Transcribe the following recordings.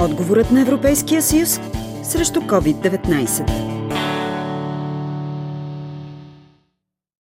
Отговорът на Европейския съюз срещу COVID-19.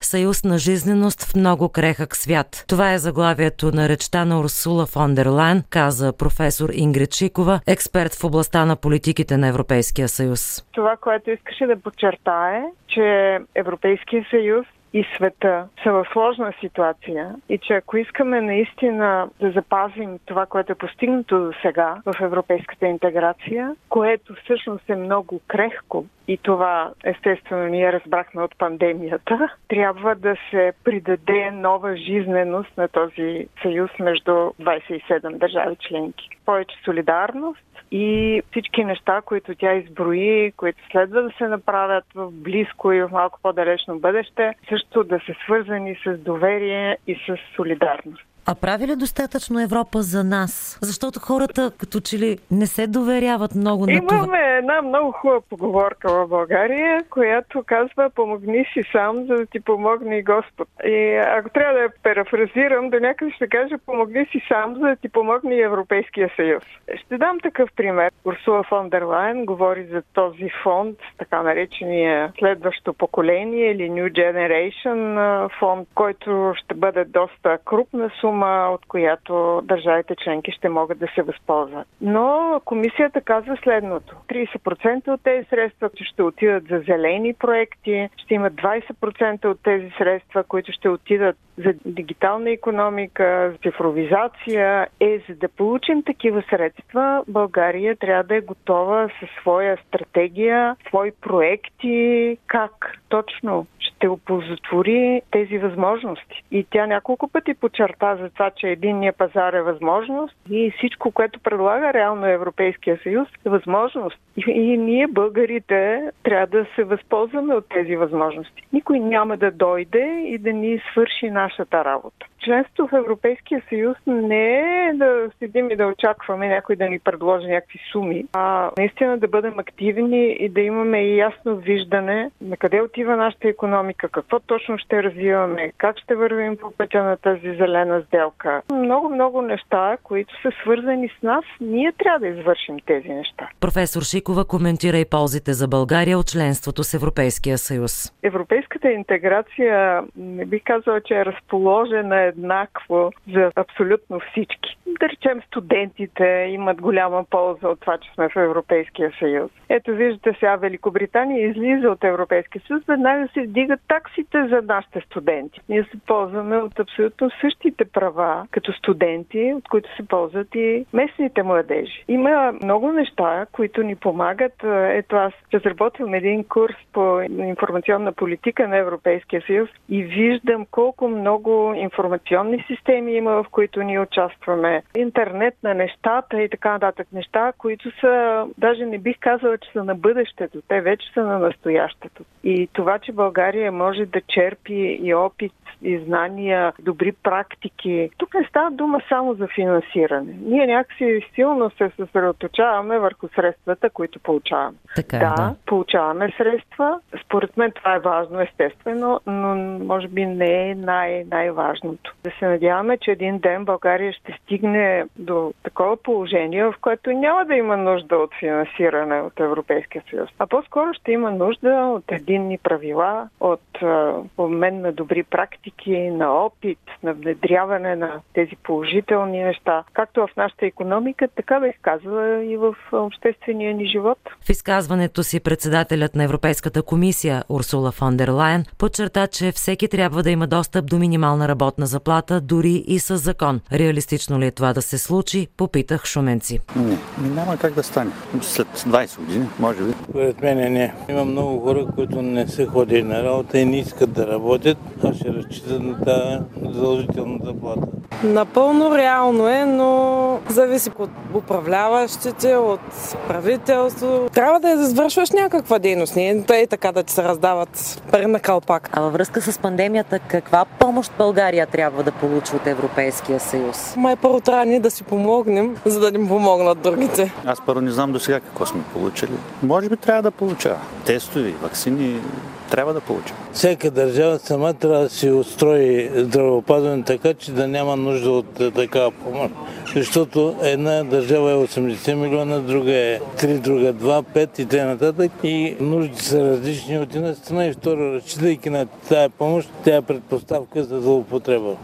Съюз на жизненост в много крехък свят. Това е заглавието на речта на Урсула фон дер Лайн, каза професор Ингрид Шикова, експерт в областта на политиките на Европейския съюз. Това, което искаше да подчертае, че Европейския съюз и света са в сложна ситуация и че ако искаме наистина да запазим това, което е постигнато до сега в европейската интеграция, което всъщност е много крехко и това естествено ние разбрахме от пандемията, трябва да се придаде нова жизненост на този съюз между 27 държави членки. Повече солидарност, и всички неща, които тя изброи, които следва да се направят в близко и в малко по-далечно бъдеще, също да са свързани с доверие и с солидарност. А прави ли достатъчно Европа за нас? Защото хората като че ли не се доверяват много на това. Имаме една много хубава поговорка в България, която казва помогни си сам, за да ти помогне и Господ. И ако трябва да я парафразирам, до някъде ще кажа помогни си сам, за да ти помогне и Европейския съюз. Ще дам такъв пример. Урсула фон дер Лайн говори за този фонд, така наречения следващо поколение или New Generation фонд, който ще бъде доста крупна сума сума, от която държавите членки ще могат да се възползват. Но комисията казва следното. 30% от тези средства ще отидат за зелени проекти, ще има 20% от тези средства, които ще отидат за дигитална економика, за цифровизация. Е, за да получим такива средства, България трябва да е готова със своя стратегия, свои проекти, как точно ще оползотвори тези възможности. И тя няколко пъти подчерта за това, че единния пазар е възможност и всичко, което предлага реално Европейския съюз е възможност. И, и ние, българите, трябва да се възползваме от тези възможности. Никой няма да дойде и да ни свърши нашата работа членството в Европейския съюз не е да седим и да очакваме някой да ни предложи някакви суми, а наистина да бъдем активни и да имаме и ясно виждане на къде отива нашата економика, какво точно ще развиваме, как ще вървим по пътя на тази зелена сделка. Много-много неща, които са свързани с нас, ние трябва да извършим тези неща. Професор Шикова коментира и ползите за България от членството с Европейския съюз. Европейската интеграция не би казала, че е разположена еднакво за абсолютно всички. Да речем, студентите имат голяма полза от това, че сме в Европейския съюз. Ето виждате сега Великобритания излиза от Европейския съюз, веднага се вдигат таксите за нашите студенти. Ние се ползваме от абсолютно същите права като студенти, от които се ползват и местните младежи. Има много неща, които ни помагат. Ето аз разработвам един курс по информационна политика на Европейския съюз и виждам колко много информационни информационни системи има, в които ние участваме, интернет на нещата и така нататък. Неща, които са, даже не бих казала, че са на бъдещето, те вече са на настоящето. И това, че България може да черпи и опит и знания, добри практики. Тук не става дума само за финансиране. Ние някакси силно се съсредоточаваме върху средствата, които получаваме. Така, е, да, да, получаваме средства. Според мен това е важно, естествено, но може би не е най- най-важното. Да се надяваме, че един ден България ще стигне до такова положение, в което няма да има нужда от финансиране от Европейския съюз, а по-скоро ще има нужда от единни правила, от обмен на добри практики, на опит, на внедряване на тези положителни неща, както в нашата економика, така бих казала и в обществения ни живот. В изказването си председателят на Европейската комисия Урсула фон дер Лайен подчерта, че всеки трябва да има достъп до минимална работна заплата, дори и с закон. Реалистично ли е това да се случи, попитах шуменци. Не, няма как да стане. След 20 години, може би. Според мен не. Има много хора, които не са ходили на работа и не искат да работят, а ще разчитат на тази задължителна заплата. Напълно реално е, но зависи от управляващите, от правителство. Трябва да извършваш някаква дейност. Не е така да ти се раздават пари на калпак. А във връзка с пандемията, каква помощ България трябва да получи от Европейския съюз? Май първо трябва ние да си помогнем, за да ни помогнат другите. Аз първо не знам до сега какво сме получили. Може би трябва да получава. тестове, вакцини трябва да получим. Всяка държава сама трябва да си устрои здравеопазване така, че да няма нужда от е, такава помощ. Защото една държава е 80 милиона, друга е 3, друга 2, 5 и т.н. И нуждите са различни от една страна и второ, разчитайки на тази помощ, тя е предпоставка за злоупотреба.